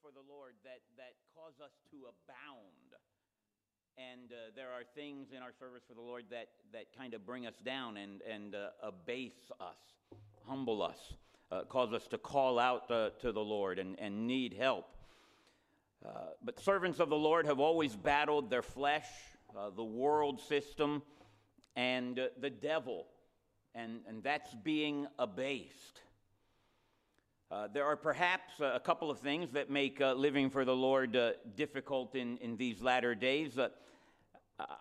for the Lord that, that cause us to abound. And uh, there are things in our service for the Lord that, that kind of bring us down and, and uh, abase us, humble us, uh, cause us to call out uh, to the Lord and, and need help. Uh, but servants of the Lord have always battled their flesh, uh, the world system, and the devil, and, and that's being abased. Uh, there are perhaps a couple of things that make uh, living for the Lord uh, difficult in, in these latter days. Uh,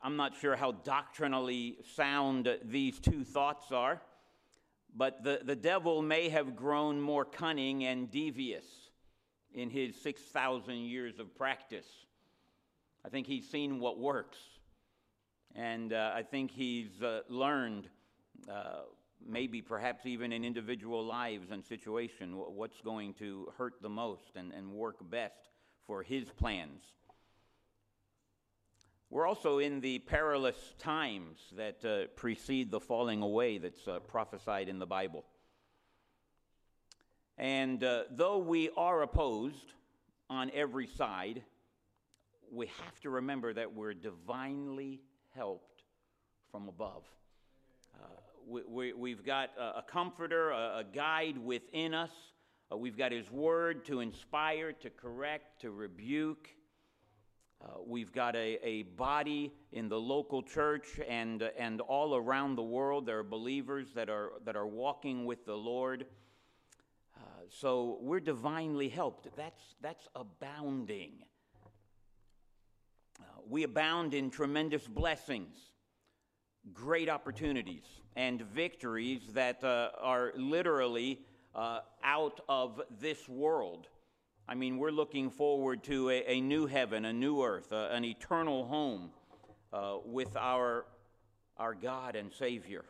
I'm not sure how doctrinally sound these two thoughts are, but the, the devil may have grown more cunning and devious in his 6,000 years of practice. I think he's seen what works, and uh, I think he's uh, learned maybe perhaps even in individual lives and situation, what's going to hurt the most and, and work best for his plans. We're also in the perilous times that uh, precede the falling away that's uh, prophesied in the Bible. And uh, though we are opposed on every side, we have to remember that we're divinely helped from above we, have got a, comforter, a, guide within us. Uh, we've got His Word to inspire, to correct, to rebuke. Uh, we've got a, a body in the local church and, and all around the world. There are believers that are, that are walking with the Lord. Uh, so we're divinely helped. That's, that's abounding. Uh, we abound in tremendous blessings great opportunities and victories that uh, are literally uh, out of this world. I mean, we're looking forward to a, a new heaven, a new earth, uh, an eternal home uh, with our, our God and Savior.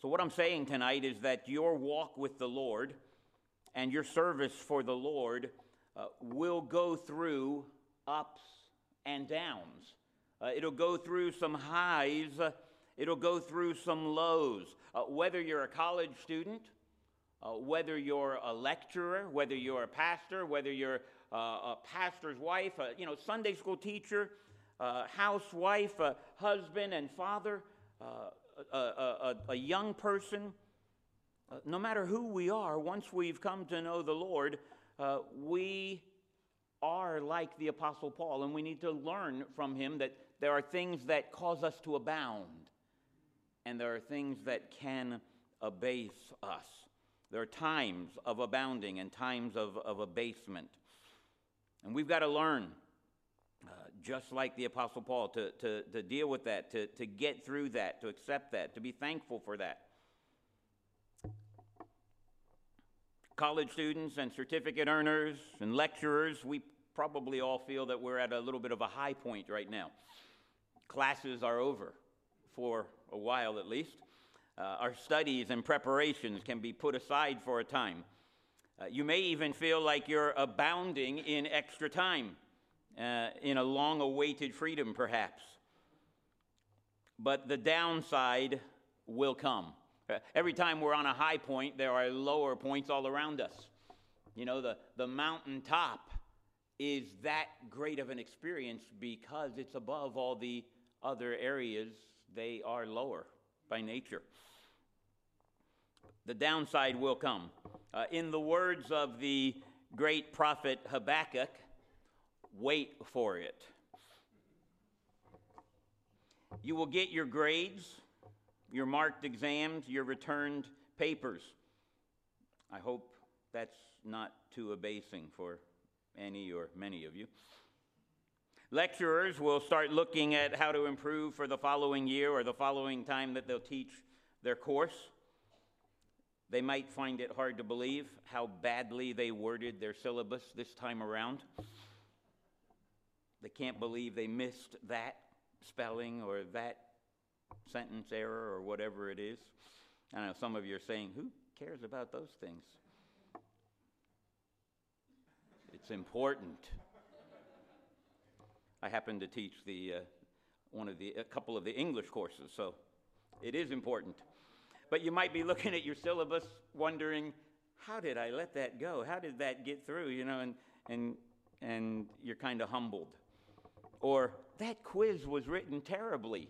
So, what I'm saying tonight is that your walk with the Lord and your service for the Lord uh, will go through ups and downs. Uh, it'll go through some highs, uh, it'll go through some lows. Uh, whether you're a college student, uh, whether you're a lecturer, whether you're a pastor, whether you're uh, a pastor's wife, uh, you know, Sunday school teacher, housewife, husband and father, a, a, a, young person, no matter who we are, once we've come to know the Lord, we are like the Apostle Paul, and we need to learn from him that there are things that cause us to abound, and there are things that can abase us. There are times of abounding and times of, of abasement. And we've got to learn, uh, just like the Apostle Paul, to, to, to deal with that, to, to get through that, to accept that, to be thankful for that. College students and certificate earners and lecturers, we probably all feel that we're at a little bit of a high point right now classes are over for a while at least. Uh, our studies and preparations can be put aside for a time. Uh, you may even feel like you're abounding in extra time, uh, in a long awaited freedom, perhaps. But the downside will come. Uh, every time we're on a high point, there are lower points all around us. You know, the, the mountaintop is that great of an experience because it's above all the other areas, they are lower by nature. The downside will come. Uh, in the words of the great prophet Habakkuk, wait for it. You will get your grades, your marked exams, your returned papers. I hope that's not too abasing for any or many of you. Lecturers will start looking at how to improve for the following year or the following time that they'll teach their course. They might find it hard to believe how badly they worded their syllabus this time around. They can't believe they missed that spelling or that sentence error or whatever it is. I know some of you are saying, who cares about those things? It's important. I happen to teach the, uh, one of the, a couple of the English courses, so it is important. But you might be looking at your syllabus wondering, how did I let that go? How did that get through? You know, and, and, and you're kind of humbled. Or that quiz was written terribly.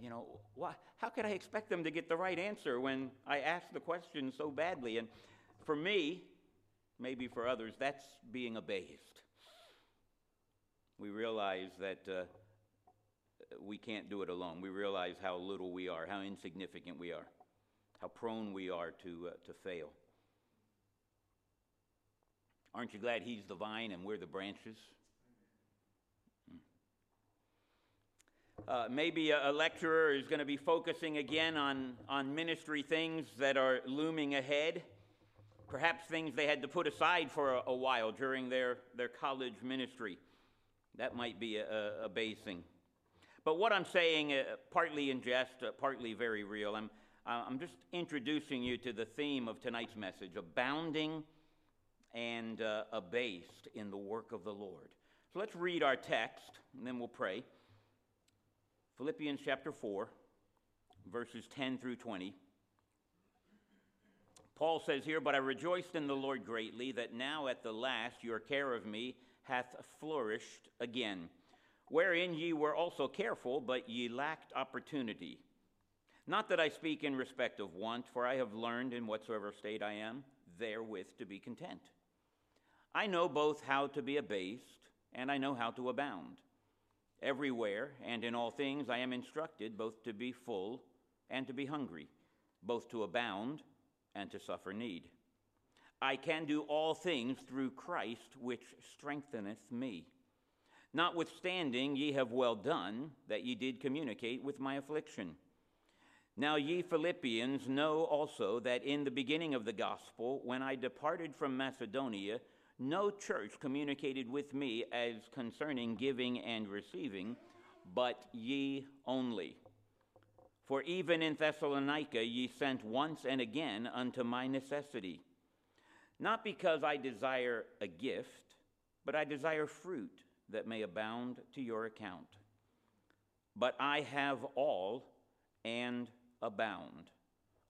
You know, why, how could I expect them to get the right answer when I asked the question so badly? And for me, maybe for others, that's being abased. We realize that uh, we can't do it alone. We realize how little we are, how insignificant we are, how prone we are to, uh, to fail. Aren't you glad He's the vine and we're the branches? Uh, maybe a, a, lecturer is going to be focusing again on, on ministry things that are looming ahead. Perhaps things they had to put aside for a, a while during their, their college ministry. That might be a, a basing. But what I'm saying, uh, partly in jest, uh, partly very real, I'm, uh, I'm just introducing you to the theme of tonight's message abounding and uh, abased in the work of the Lord. So let's read our text, and then we'll pray. Philippians chapter 4, verses 10 through 20. Paul says here, But I rejoiced in the Lord greatly that now at the last your care of me hath flourished again, wherein ye were also careful, but ye lacked opportunity. Not that I speak in respect of want, for I have learned in whatsoever state I am, therewith to be content. I know both how to be abased, and I know how to abound. Everywhere and in all things I am instructed both to be full and to be hungry, both to abound and to suffer need. I can do all things through Christ, which strengtheneth me. Notwithstanding, ye have well done that ye did communicate with my affliction. Now, ye Philippians know also that in the beginning of the gospel, when I departed from Macedonia, no church communicated with me as concerning giving and receiving, but ye only. For even in Thessalonica ye sent once and again unto my necessity. Not because I desire a gift, but I desire fruit that may abound to your account. But I have all and abound.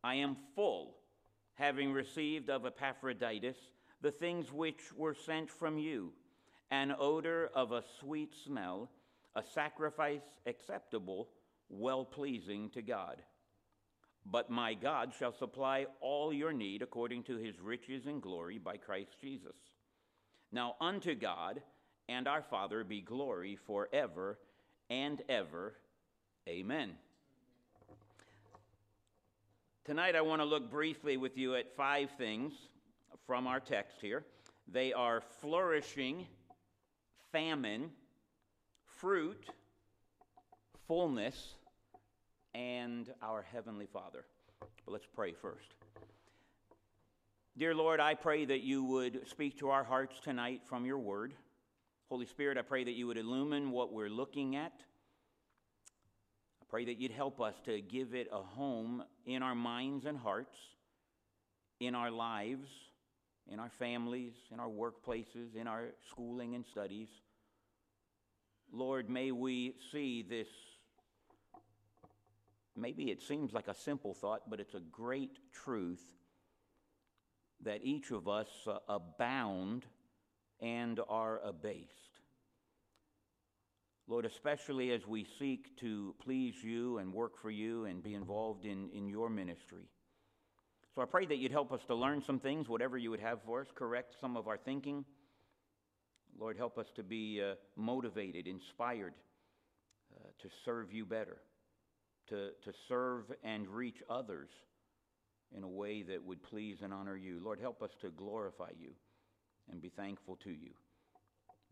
I am full, having received of Epaphroditus the things which were sent from you an odor of a sweet smell, a sacrifice acceptable, well pleasing to God. But my God shall supply all your need according to his riches and glory by Christ Jesus. Now unto God and our Father be glory forever and ever. Amen. Tonight I want to look briefly with you at five things from our text here. They are flourishing, famine, fruit, fullness, and our Heavenly Father. But let's pray first. Dear Lord, I pray that you would speak to our hearts tonight from your word. Holy Spirit, I pray that you would illumine what we're looking at. I pray that you'd help us to give it a home in our minds and hearts, in our lives in our families, in our workplaces, in our schooling and studies. Lord, may we see this. Maybe it seems like a simple thought, but it's a great truth that each of us uh, abound and are abased. Lord, especially as we seek to please you and work for you and be involved in, in your ministry. So I pray that you'd help us to learn some things, whatever you would have for us, correct some of our thinking. Lord, help us to be uh, motivated, inspired uh, to serve you better, to, to serve and reach others in a way that would please and honor you. Lord, help us to glorify you and be thankful to you.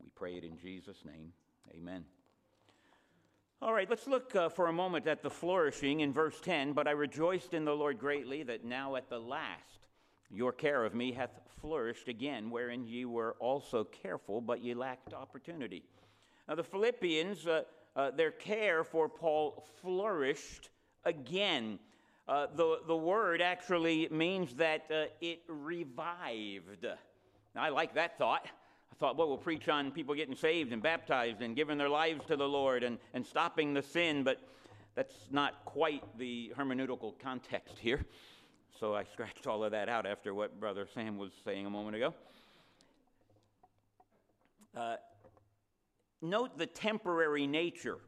We pray it in Jesus' name. Amen. All right, let's look uh, for a moment at the flourishing in verse 10. But I rejoiced in the Lord greatly that now at the last your care of me hath flourished again, wherein ye were also careful, but ye lacked opportunity. Now, the Philippians, uh, uh, their care for Paul flourished again. Uh, the, the word actually means that uh, it revived. Now, I like that thought. I thought, well, we'll preach on people getting saved and baptized and giving their lives to the Lord and, and stopping the sin, but that's not quite the hermeneutical context here. so I scratched all of that out after what Brother Sam was saying a moment ago. Uh, note the temporary nature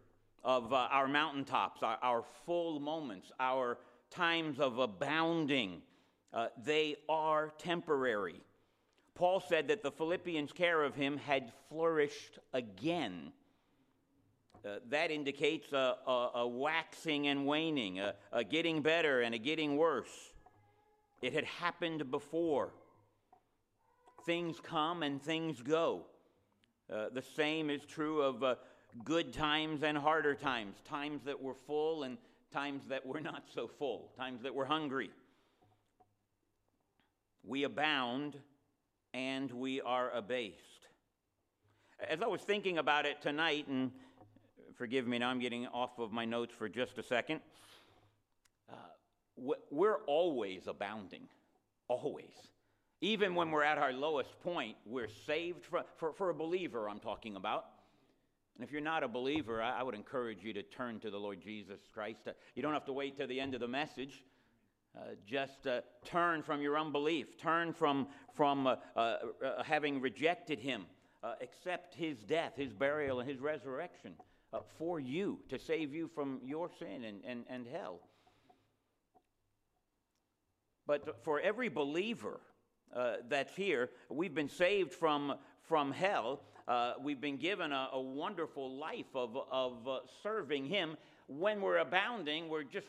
of uh, our mountaintops, our, our, full moments, our times of abounding. Uh, they are temporary. Paul said that the Philippians' care of him had flourished again. Uh, that indicates a, a, a, waxing and waning, a, a getting better and a getting worse. It had happened before. Things come and things go. Uh, the same is true of uh, good times and harder times, times that were full and times that were not so full, times that were hungry. We abound and we are abased. As I was thinking about it tonight, and forgive me now, I'm getting off of my notes for just a second. Uh, we're always abounding, always. Even when we're at our lowest point, we're saved for, for, a believer, I'm talking about. And if you're not a believer, I, I would encourage you to turn to the Lord Jesus Christ. Uh, you don't have to wait till the end of the message. Uh, just uh, turn from your unbelief, turn from, from uh, uh having rejected Him, accept His death, His burial, and His resurrection for you to save you from your sin and, and, and hell. But for every believer that's here, we've been saved from, from hell. we've been given a, a wonderful life of, of serving Him. When we're abounding, we're just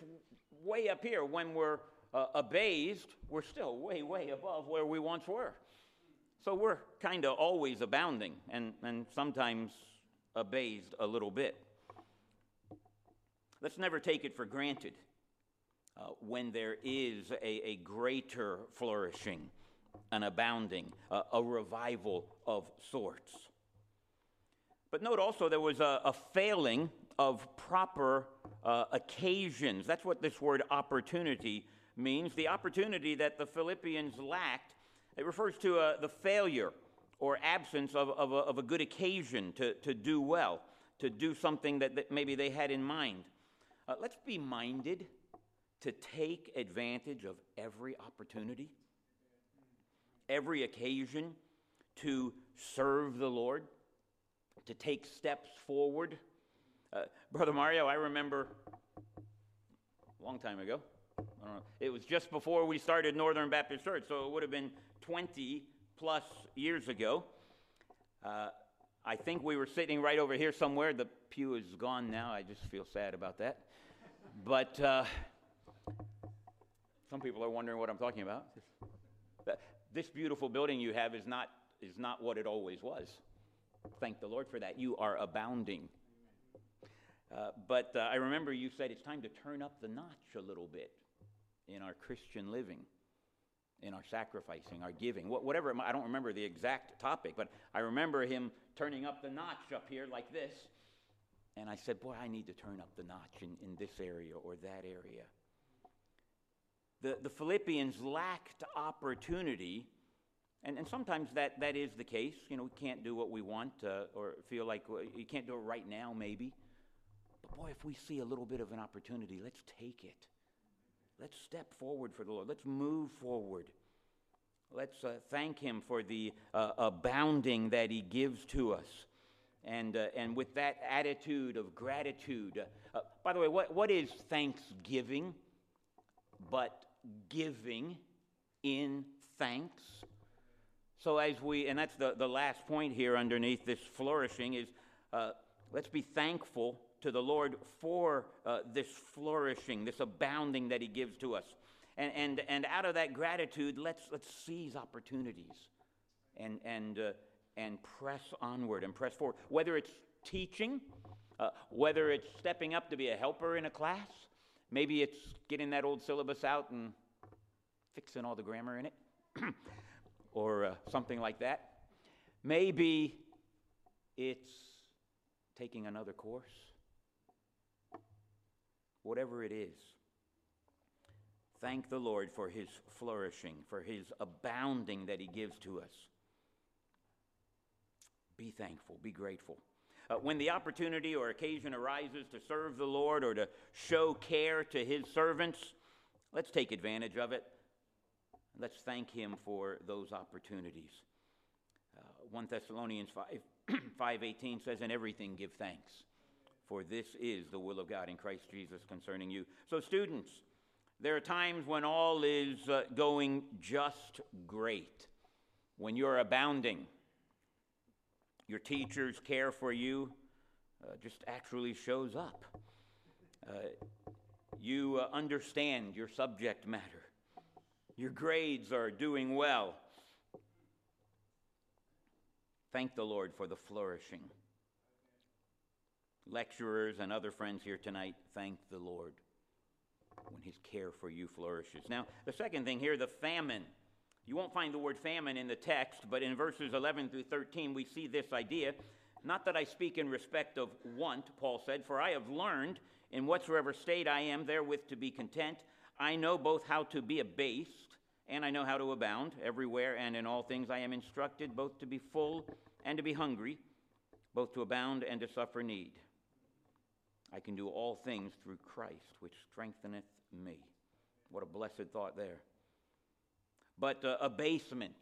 way up here. When we're uh, abased, we're still way, way above where we once were. So we're kind of always abounding and, and sometimes abased a little bit. Let's never take it for granted uh, when there is a, a, greater flourishing, an abounding, uh, a revival of sorts. But note also there was a, a failing of proper uh, occasions. That's what this word opportunity means the opportunity that the Philippians lacked. It refers to uh, the failure or absence of, of, a, of a good occasion to, to do well, to do something that, that maybe they had in mind. Uh, let's be minded to take advantage of every opportunity, every occasion to serve the Lord, to take steps forward. Uh, Brother Mario, I remember a long time ago, it was just before we started Northern Baptist Church, so it would have been 20 plus years ago. Uh, I think we were sitting right over here somewhere. The pew is gone now. I just feel sad about that. But uh, some people are wondering what I'm talking about. This beautiful building you have is not, is not what it always was. Thank the Lord for that. You are abounding. Uh, but uh, I remember you said it's time to turn up the notch a little bit in our Christian living, in our sacrificing, our giving, whatever. I don't remember the exact topic, but I remember him turning up the notch up here like this. And I said, Boy, I need to turn up the notch in, in this area or that area. The, the Philippians lacked opportunity, and, and sometimes that, that is the case. You know, we can't do what we want uh, or feel like you can't do it right now, maybe. But boy, if we see a little bit of an opportunity, let's take it. Let's step forward for the Lord. Let's move forward. Let's uh, thank Him for the uh, abounding that He gives to us. And, uh, and with that attitude of gratitude, uh, by the way, what, what is thanksgiving but giving in thanks? So, as we, and that's the, the last point here underneath this flourishing, is uh, let's be thankful to the Lord for uh, this flourishing, this abounding that He gives to us. And, and, and out of that gratitude, let's, let's seize opportunities and, and, uh, and press onward and press forward. Whether it's teaching, uh, whether it's stepping up to be a helper in a class, maybe it's getting that old syllabus out and fixing all the grammar in it, or uh, something like that. Maybe it's taking another course whatever it is. Thank the Lord for his flourishing, for his abounding that he gives to us. Be thankful, be grateful. Uh, when the opportunity or occasion arises to serve the Lord or to show care to his servants, let's take advantage of it. Let's thank Him for those opportunities. Uh, 1 Thessalonians 5, 5.18 says, In everything give thanks, for this is the will of God in Christ Jesus concerning you. So, students, there are times when all is uh, going just great, when you're abounding. Your teachers care for you, uh, just actually shows up. Uh, you uh, understand your subject matter. Your grades are doing well. Thank the Lord for the flourishing. Lecturers and other friends here tonight, thank the Lord when his care for you flourishes. Now, the second thing here, the famine. You won't find the word famine in the text, but in verses 11 through 13, we see this idea. Not that I speak in respect of want, Paul said, for I have learned in whatsoever state I am therewith to be content. I know both how to be abased, and I know how to abound. Everywhere and in all things I am instructed both to be full and to be hungry, both to abound and to suffer need. I can do all things through Christ, which strengtheneth me. What a blessed thought there. But uh, abasement,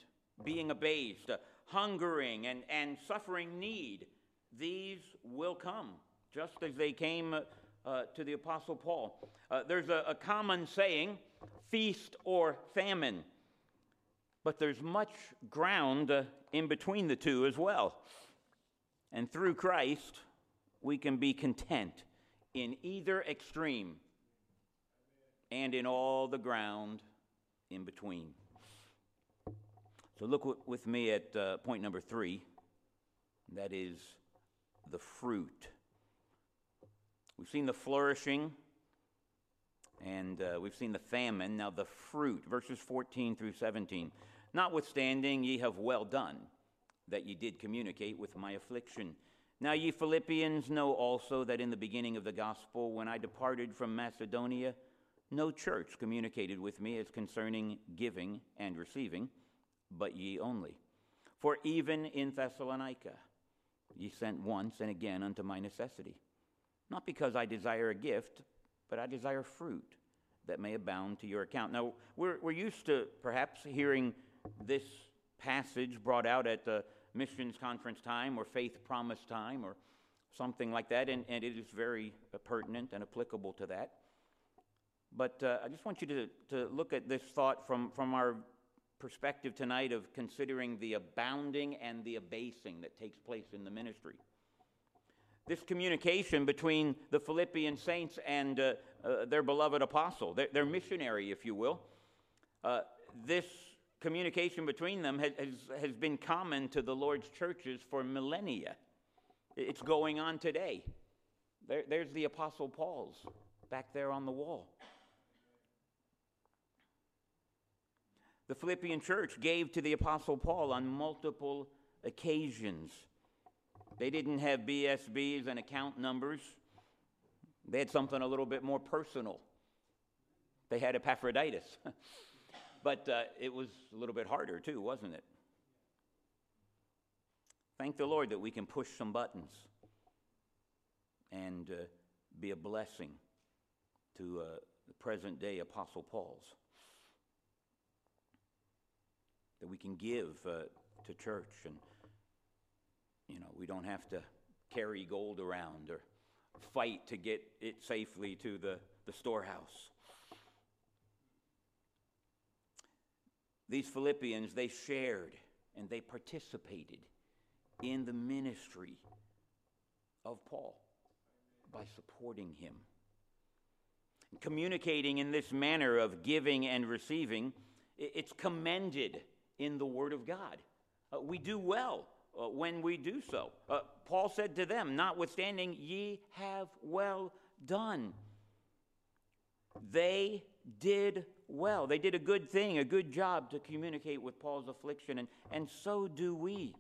being abased, uh, hungering, and, and suffering need, these will come, just as they came uh, uh to the Apostle Paul. Uh, there's a, a common saying feast or famine, but there's much ground uh, in between the two as well. And through Christ, we can be content in either extreme and in all the ground in between. So look w- with me at uh, point number three that is the fruit. We've seen the flourishing and uh, we've seen the famine. Now, the fruit, verses 14 through 17. Notwithstanding, ye have well done that ye did communicate with my affliction now, ye Philippians know also that in the beginning of the gospel, when I departed from Macedonia, no church communicated with me as concerning giving and receiving, but ye only. For even in Thessalonica, ye sent once and again unto my necessity. Not because I desire a gift, but I desire fruit that may abound to your account. Now, we're, we're used to perhaps hearing this passage brought out at the missions conference time or faith promise time or something like that, and, and it is very pertinent and applicable to that. But uh, I just want you to, to look at this thought from, from our perspective tonight of considering the abounding and the abasing that takes place in the ministry. This communication between the Philippian saints and uh, uh, their beloved apostle, their, their, missionary, if you will, uh, this communication between them has, has, been common to the Lord's churches for millennia. It's going on today. There, there's the Apostle Paul's back there on the wall. The Philippian church gave to the Apostle Paul on multiple occasions. They didn't have BSBs and account numbers, they had something a little bit more personal. They had Epaphroditus. But uh, it was a little bit harder too, wasn't it? Thank the Lord that we can push some buttons and uh, be a blessing to uh, the present day Apostle Paul's. That we can give uh, to church and, you know, we don't have to carry gold around or fight to get it safely to the, the storehouse. These Philippians, they shared and they participated in the ministry of Paul by supporting him. Communicating in this manner of giving and receiving, it's commended in the Word of God. Uh, we do well uh, when we do so. Uh, Paul said to them, Notwithstanding, ye have well done. They did well. They did a good thing, a good job to communicate with Paul's affliction, and, and so do we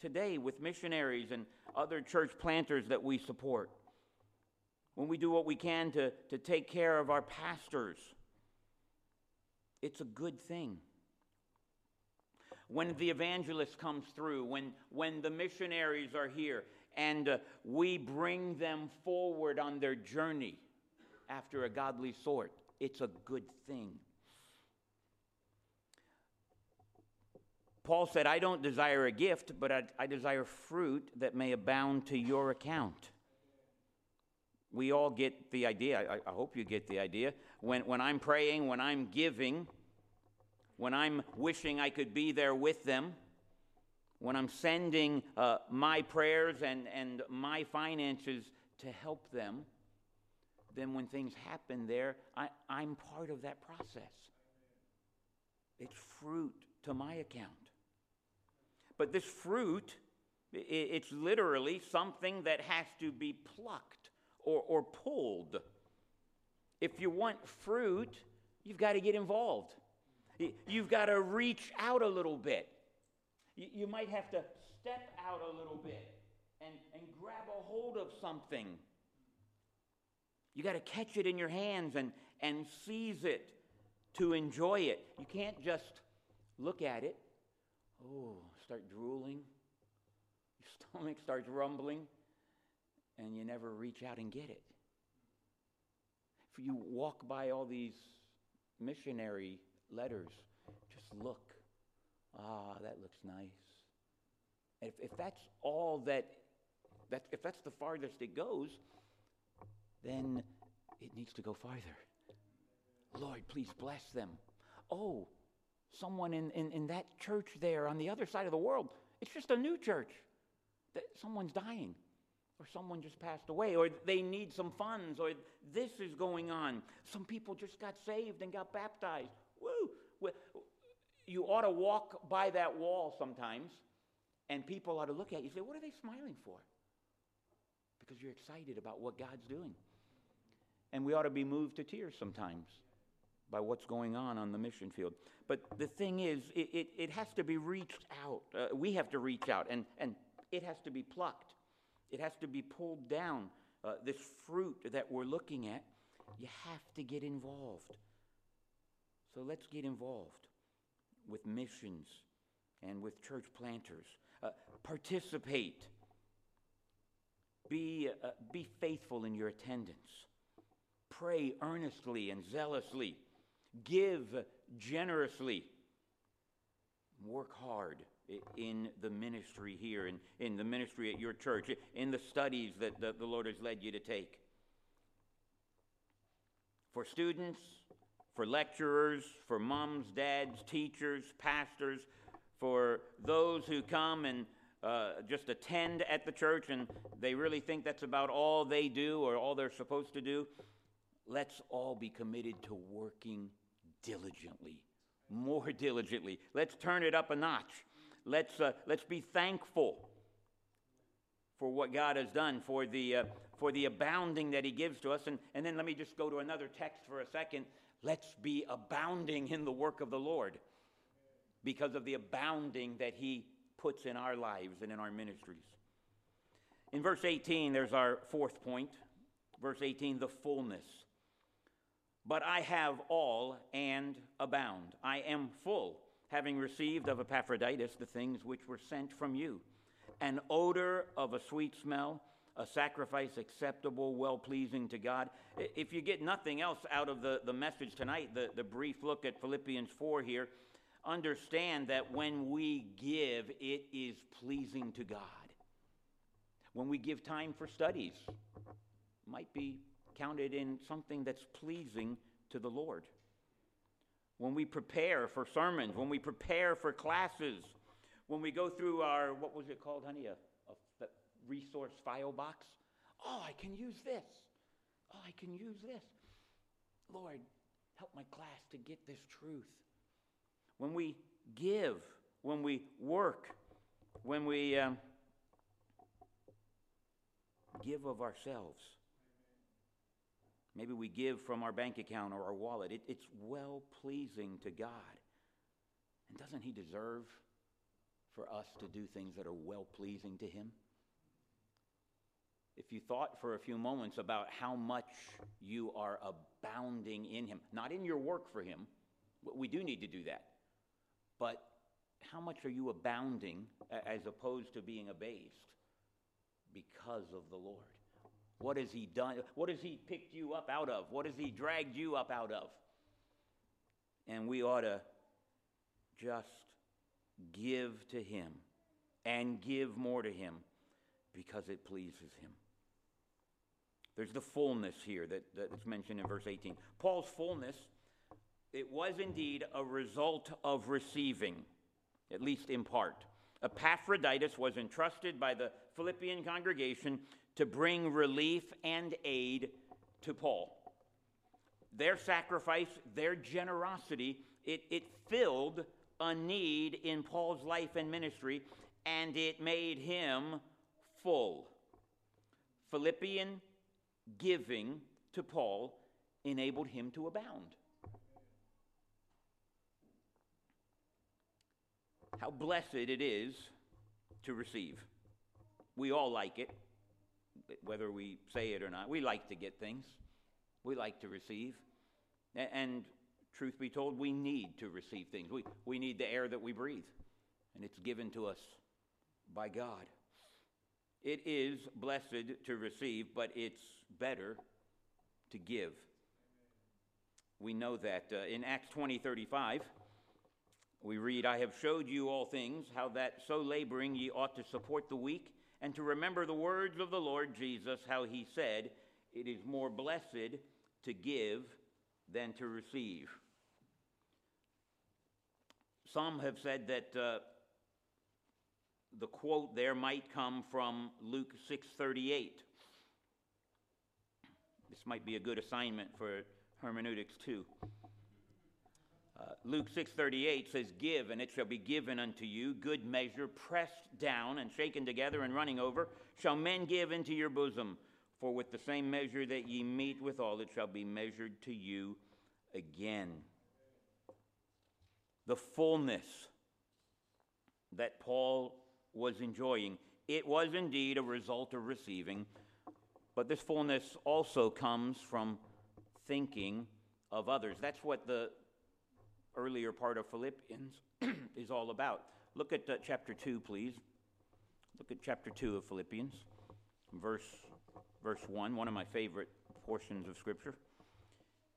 today with missionaries and other church planters that we support. When we do what we can to, to take care of our pastors, it's a good thing. When the evangelist comes through, when, when the missionaries are here, and uh, we bring them forward on their journey after a godly sort, it's a good thing. Paul said, I don't desire a gift, but I, I desire fruit that may abound to your account. We all get the idea. I, I hope you get the idea. When, when I'm praying, when I'm giving, when I'm wishing I could be there with them, when I'm sending uh, my prayers and, and my finances to help them, then when things happen there, I, I'm part of that process. It's fruit to my account. But this fruit, it's literally something that has to be plucked or, or pulled. If you want fruit, you've got to get involved. You've got to reach out a little bit. You might have to step out a little bit and, and grab a hold of something. You got to catch it in your hands and, and seize it to enjoy it. You can't just look at it. Oh, start drooling. Your stomach starts rumbling, and you never reach out and get it. If you walk by all these missionary letters, just look. Ah, that looks nice. If, if that's all that, that, if that's the farthest it goes, then it needs to go farther. Lord, please bless them. Oh, someone in, in, in that church there on the other side of the world, it's just a new church. Someone's dying, or someone just passed away, or they need some funds, or this is going on. Some people just got saved and got baptized. Woo! You ought to walk by that wall sometimes, and people ought to look at you and say, What are they smiling for? Because you're excited about what God's doing. And we ought to be moved to tears sometimes by what's going on on the mission field. But the thing is, it, it, it has to be reached out. Uh, we have to reach out, and, and it has to be plucked, it has to be pulled down. Uh, this fruit that we're looking at, you have to get involved. So let's get involved with missions and with church planters. Uh, participate. Be, uh, be faithful in your attendance. Pray earnestly and zealously give generously, work hard in the ministry here, in, in the ministry at your church, in the studies that the, the Lord has led you to take. For students, for lecturers, for moms, dads, teachers, pastors, for those who come and uh, just attend at the church and they really think that's about all they do or all they're supposed to do, let's all be committed to working diligently, more diligently. Let's turn it up a notch. Let's, uh, let's be thankful for what God has done, for the, uh, for the abounding that He gives to us. And, and then let me just go to another text for a second. Let's be abounding in the work of the Lord because of the abounding that He puts in our lives and in our ministries. In verse 18, there's our fourth point. Verse 18, the fullness but I have all and abound. I am full, having received of Epaphroditus the things which were sent from you an odor of a sweet smell, a sacrifice acceptable, well pleasing to God. If you get nothing else out of the, the message tonight, the, the brief look at Philippians 4 here, understand that when we give, it is pleasing to God. When we give time for studies, might be counted in something that's pleasing to the Lord. When we prepare for sermons, when we prepare for classes, when we go through our, what was it called, honey, a, resource file box. Oh, I can use this. Oh, I can use this. Lord, help my class to get this truth. When we give, when we work, when we um, give of ourselves, Maybe we give from our bank account or our wallet. It, it's well pleasing to God. And doesn't He deserve for us to do things that are well pleasing to Him? If you thought for a few moments about how much you are abounding in Him, not in your work for Him, we do need to do that, but how much are you abounding as opposed to being abased because of the Lord? What has He done? What has He picked you up out of? What has He dragged you up out of? And we ought to just give to him and give more to him because it pleases him. There's the fullness here that, that's mentioned in verse 18. Paul's fullness, it was indeed a result of receiving, at least in part. Epaphroditus was entrusted by the Philippian congregation to bring relief and aid to Paul. Their sacrifice, their generosity, it, it filled a need in Paul's life and ministry, and it made him full. Philippian giving to Paul enabled him to abound. How blessed it is to receive. We all like it, whether we say it or not. We like to get things, we like to receive. And truth be told, we need to receive things. We, we need the air that we breathe, and it's given to us by God. It is blessed to receive, but it's better to give. We know that uh, in Acts 20 35, we read, I have showed you all things, how that so laboring ye ought to support the weak, and to remember the words of the Lord Jesus, how he said, It is more blessed to give than to receive. Some have said that uh, the quote there might come from Luke 6:38. This might be a good assignment for hermeneutics too. Uh, Luke 6:38 says, "Give, and it shall be given unto you, good measure, pressed down and shaken together and running over, shall men give into your bosom. For with the same measure that ye meet withal, it shall be measured to you again." The fullness that Paul was enjoying. It was indeed a result of receiving, but this fullness also comes from thinking of others. That's what the earlier part of Philippians is all about. Look at uh, chapter 2, please. Look at chapter 2 of Philippians, verse, verse 1, one of my favorite portions of Scripture.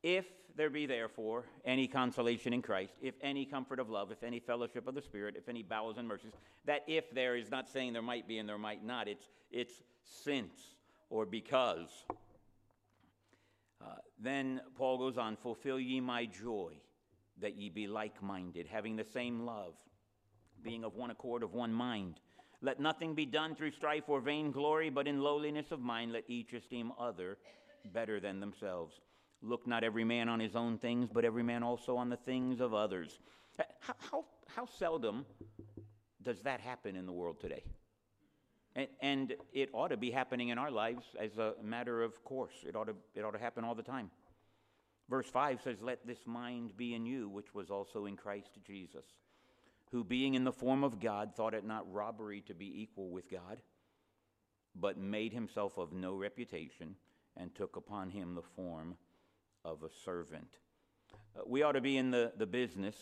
If there be therefore any consolation in Christ, if any comfort of love, if any fellowship of the Spirit, if any bowels and mercies, that if there is not saying there might be and there might not, it's, it's since or because. Uh, then Paul goes on, fulfill ye my joy, that ye be like minded, having the same love, being of one accord, of one mind. Let nothing be done through strife or vain glory, but in lowliness of mind let each esteem other better than themselves. Look not every man on his own things, but every man also on the things of others. Eh, how, how, how seldom does that happen in the world today? And, and, it ought to be happening in our lives as a matter of course. It ought, to, it ought to happen all the time. Verse 5 says, Let this mind be in you, which was also in Christ Jesus, who being in the form of God thought it not robbery to be equal with God, but made himself of no reputation, and took upon him the form of a servant. Uh, we ought to be in the, the business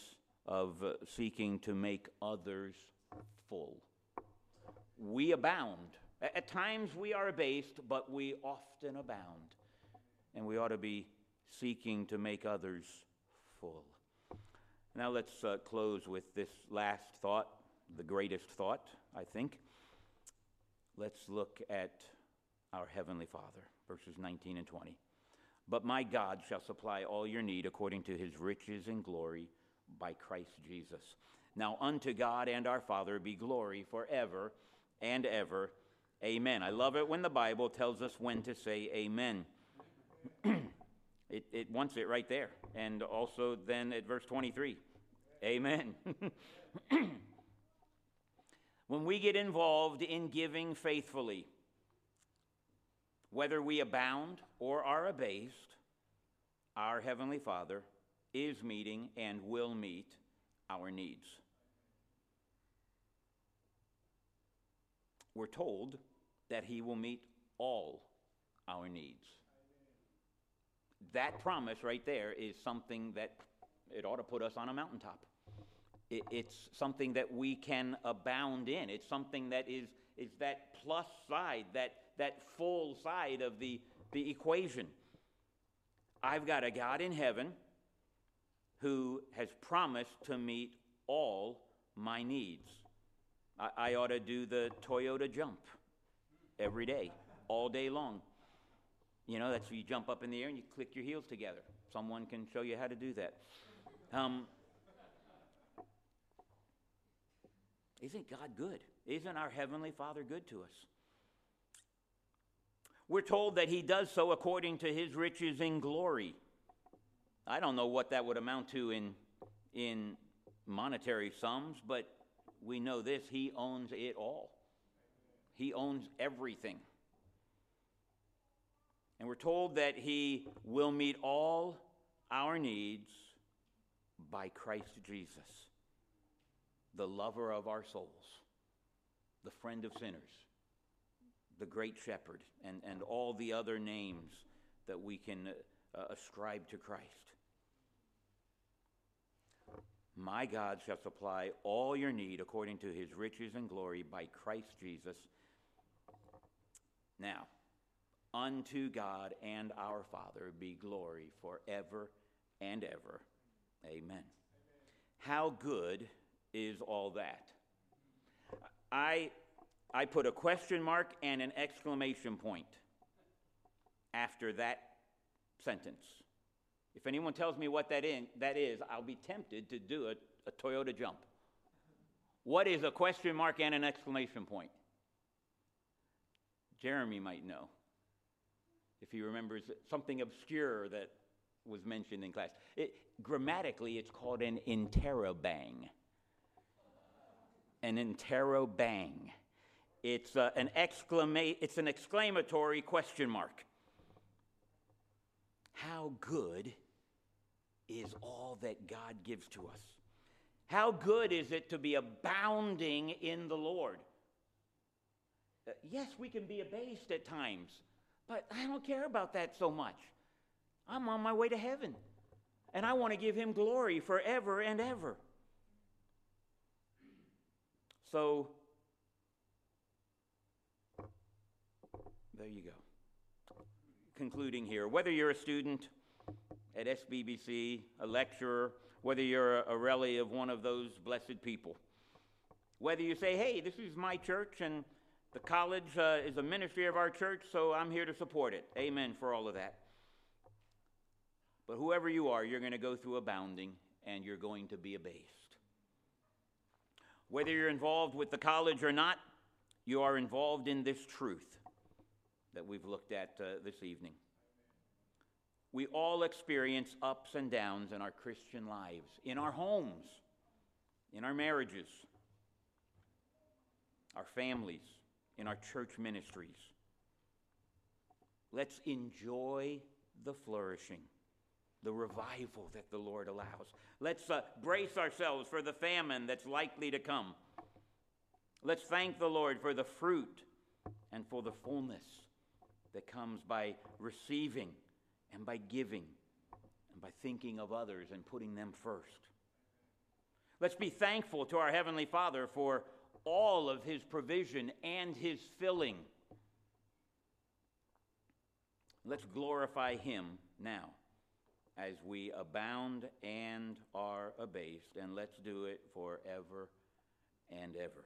of uh, seeking to make others full. We abound. At times we are abased, but we often abound. And we ought to be seeking to make others full. Now let's uh, close with this last thought, the greatest thought, I think. Let's look at our Heavenly Father, verses 19 and 20. But my God shall supply all your need according to his riches and glory by Christ Jesus. Now unto God and our Father be glory forever and ever. Amen. I love it when the Bible tells us when to say amen. it, it wants it right there. And also then at verse 23, amen. when we get involved in giving faithfully, whether we abound or are abased, our Heavenly Father is meeting and will meet our needs. We're told that He will meet all our needs. That promise right there is something that it ought to put us on a mountaintop. It, it's something that we can abound in. It's something that is, is that plus side, that that full side of the, the equation. I've got a God in heaven who has promised to meet all my needs. I, I ought to do the Toyota jump every day, all day long. You know, that's where you jump up in the air and you click your heels together. Someone can show you how to do that. Um, isn't God good? Isn't our Heavenly Father good to us? We're told that He does so according to His riches in glory. I don't know what that would amount to in, in monetary sums, but we know this He owns it all. He owns everything. And we're told that He will meet all our needs by Christ Jesus, the lover of our souls, the friend of sinners, the great shepherd, and, and all the other names that we can uh, ascribe to Christ. My God shall supply all your need according to his riches and glory by Christ Jesus. Now, unto God and our Father be glory forever and ever. Amen. Amen. How good is all that? I, I put a question mark and an exclamation point after that sentence. If anyone tells me what that, in, that is, I'll be tempted to do a, a Toyota jump. What is a question mark and an exclamation point? Jeremy might know if he remembers something obscure that was mentioned in class. It, grammatically, it's called an interrobang. An interrobang. It's, uh, an exclama- it's an exclamatory question mark. How good is all that God gives to us? How good is it to be abounding in the Lord? Uh, yes, we can be abased at times, but I don't care about that so much. I'm on my way to heaven, and I want to give Him glory forever and ever. So, there you go. Concluding here whether you're a student, at SBBC, a lecturer, whether you're a, a of one of those blessed people. Whether you say, hey, this is my church and the college uh, is a ministry of our church, so I'm here to support it. Amen for all of that. But whoever you are, you're going to go through a bounding and you're going to be abased. Whether you're involved with the college or not, you are involved in this truth that we've looked at uh, this evening. We all experience ups and downs in our Christian lives, in our homes, in our marriages, our families, in our church ministries. Let's enjoy the flourishing, the revival that the Lord allows. Let's uh, brace ourselves for the famine that's likely to come. Let's thank the Lord for the fruit and for the fullness that comes by receiving and by giving and by thinking of others and putting them first. Let's be thankful to our Heavenly Father for all of His provision and His filling. Let's glorify Him now as we abound and are abased, and let's do it forever and ever.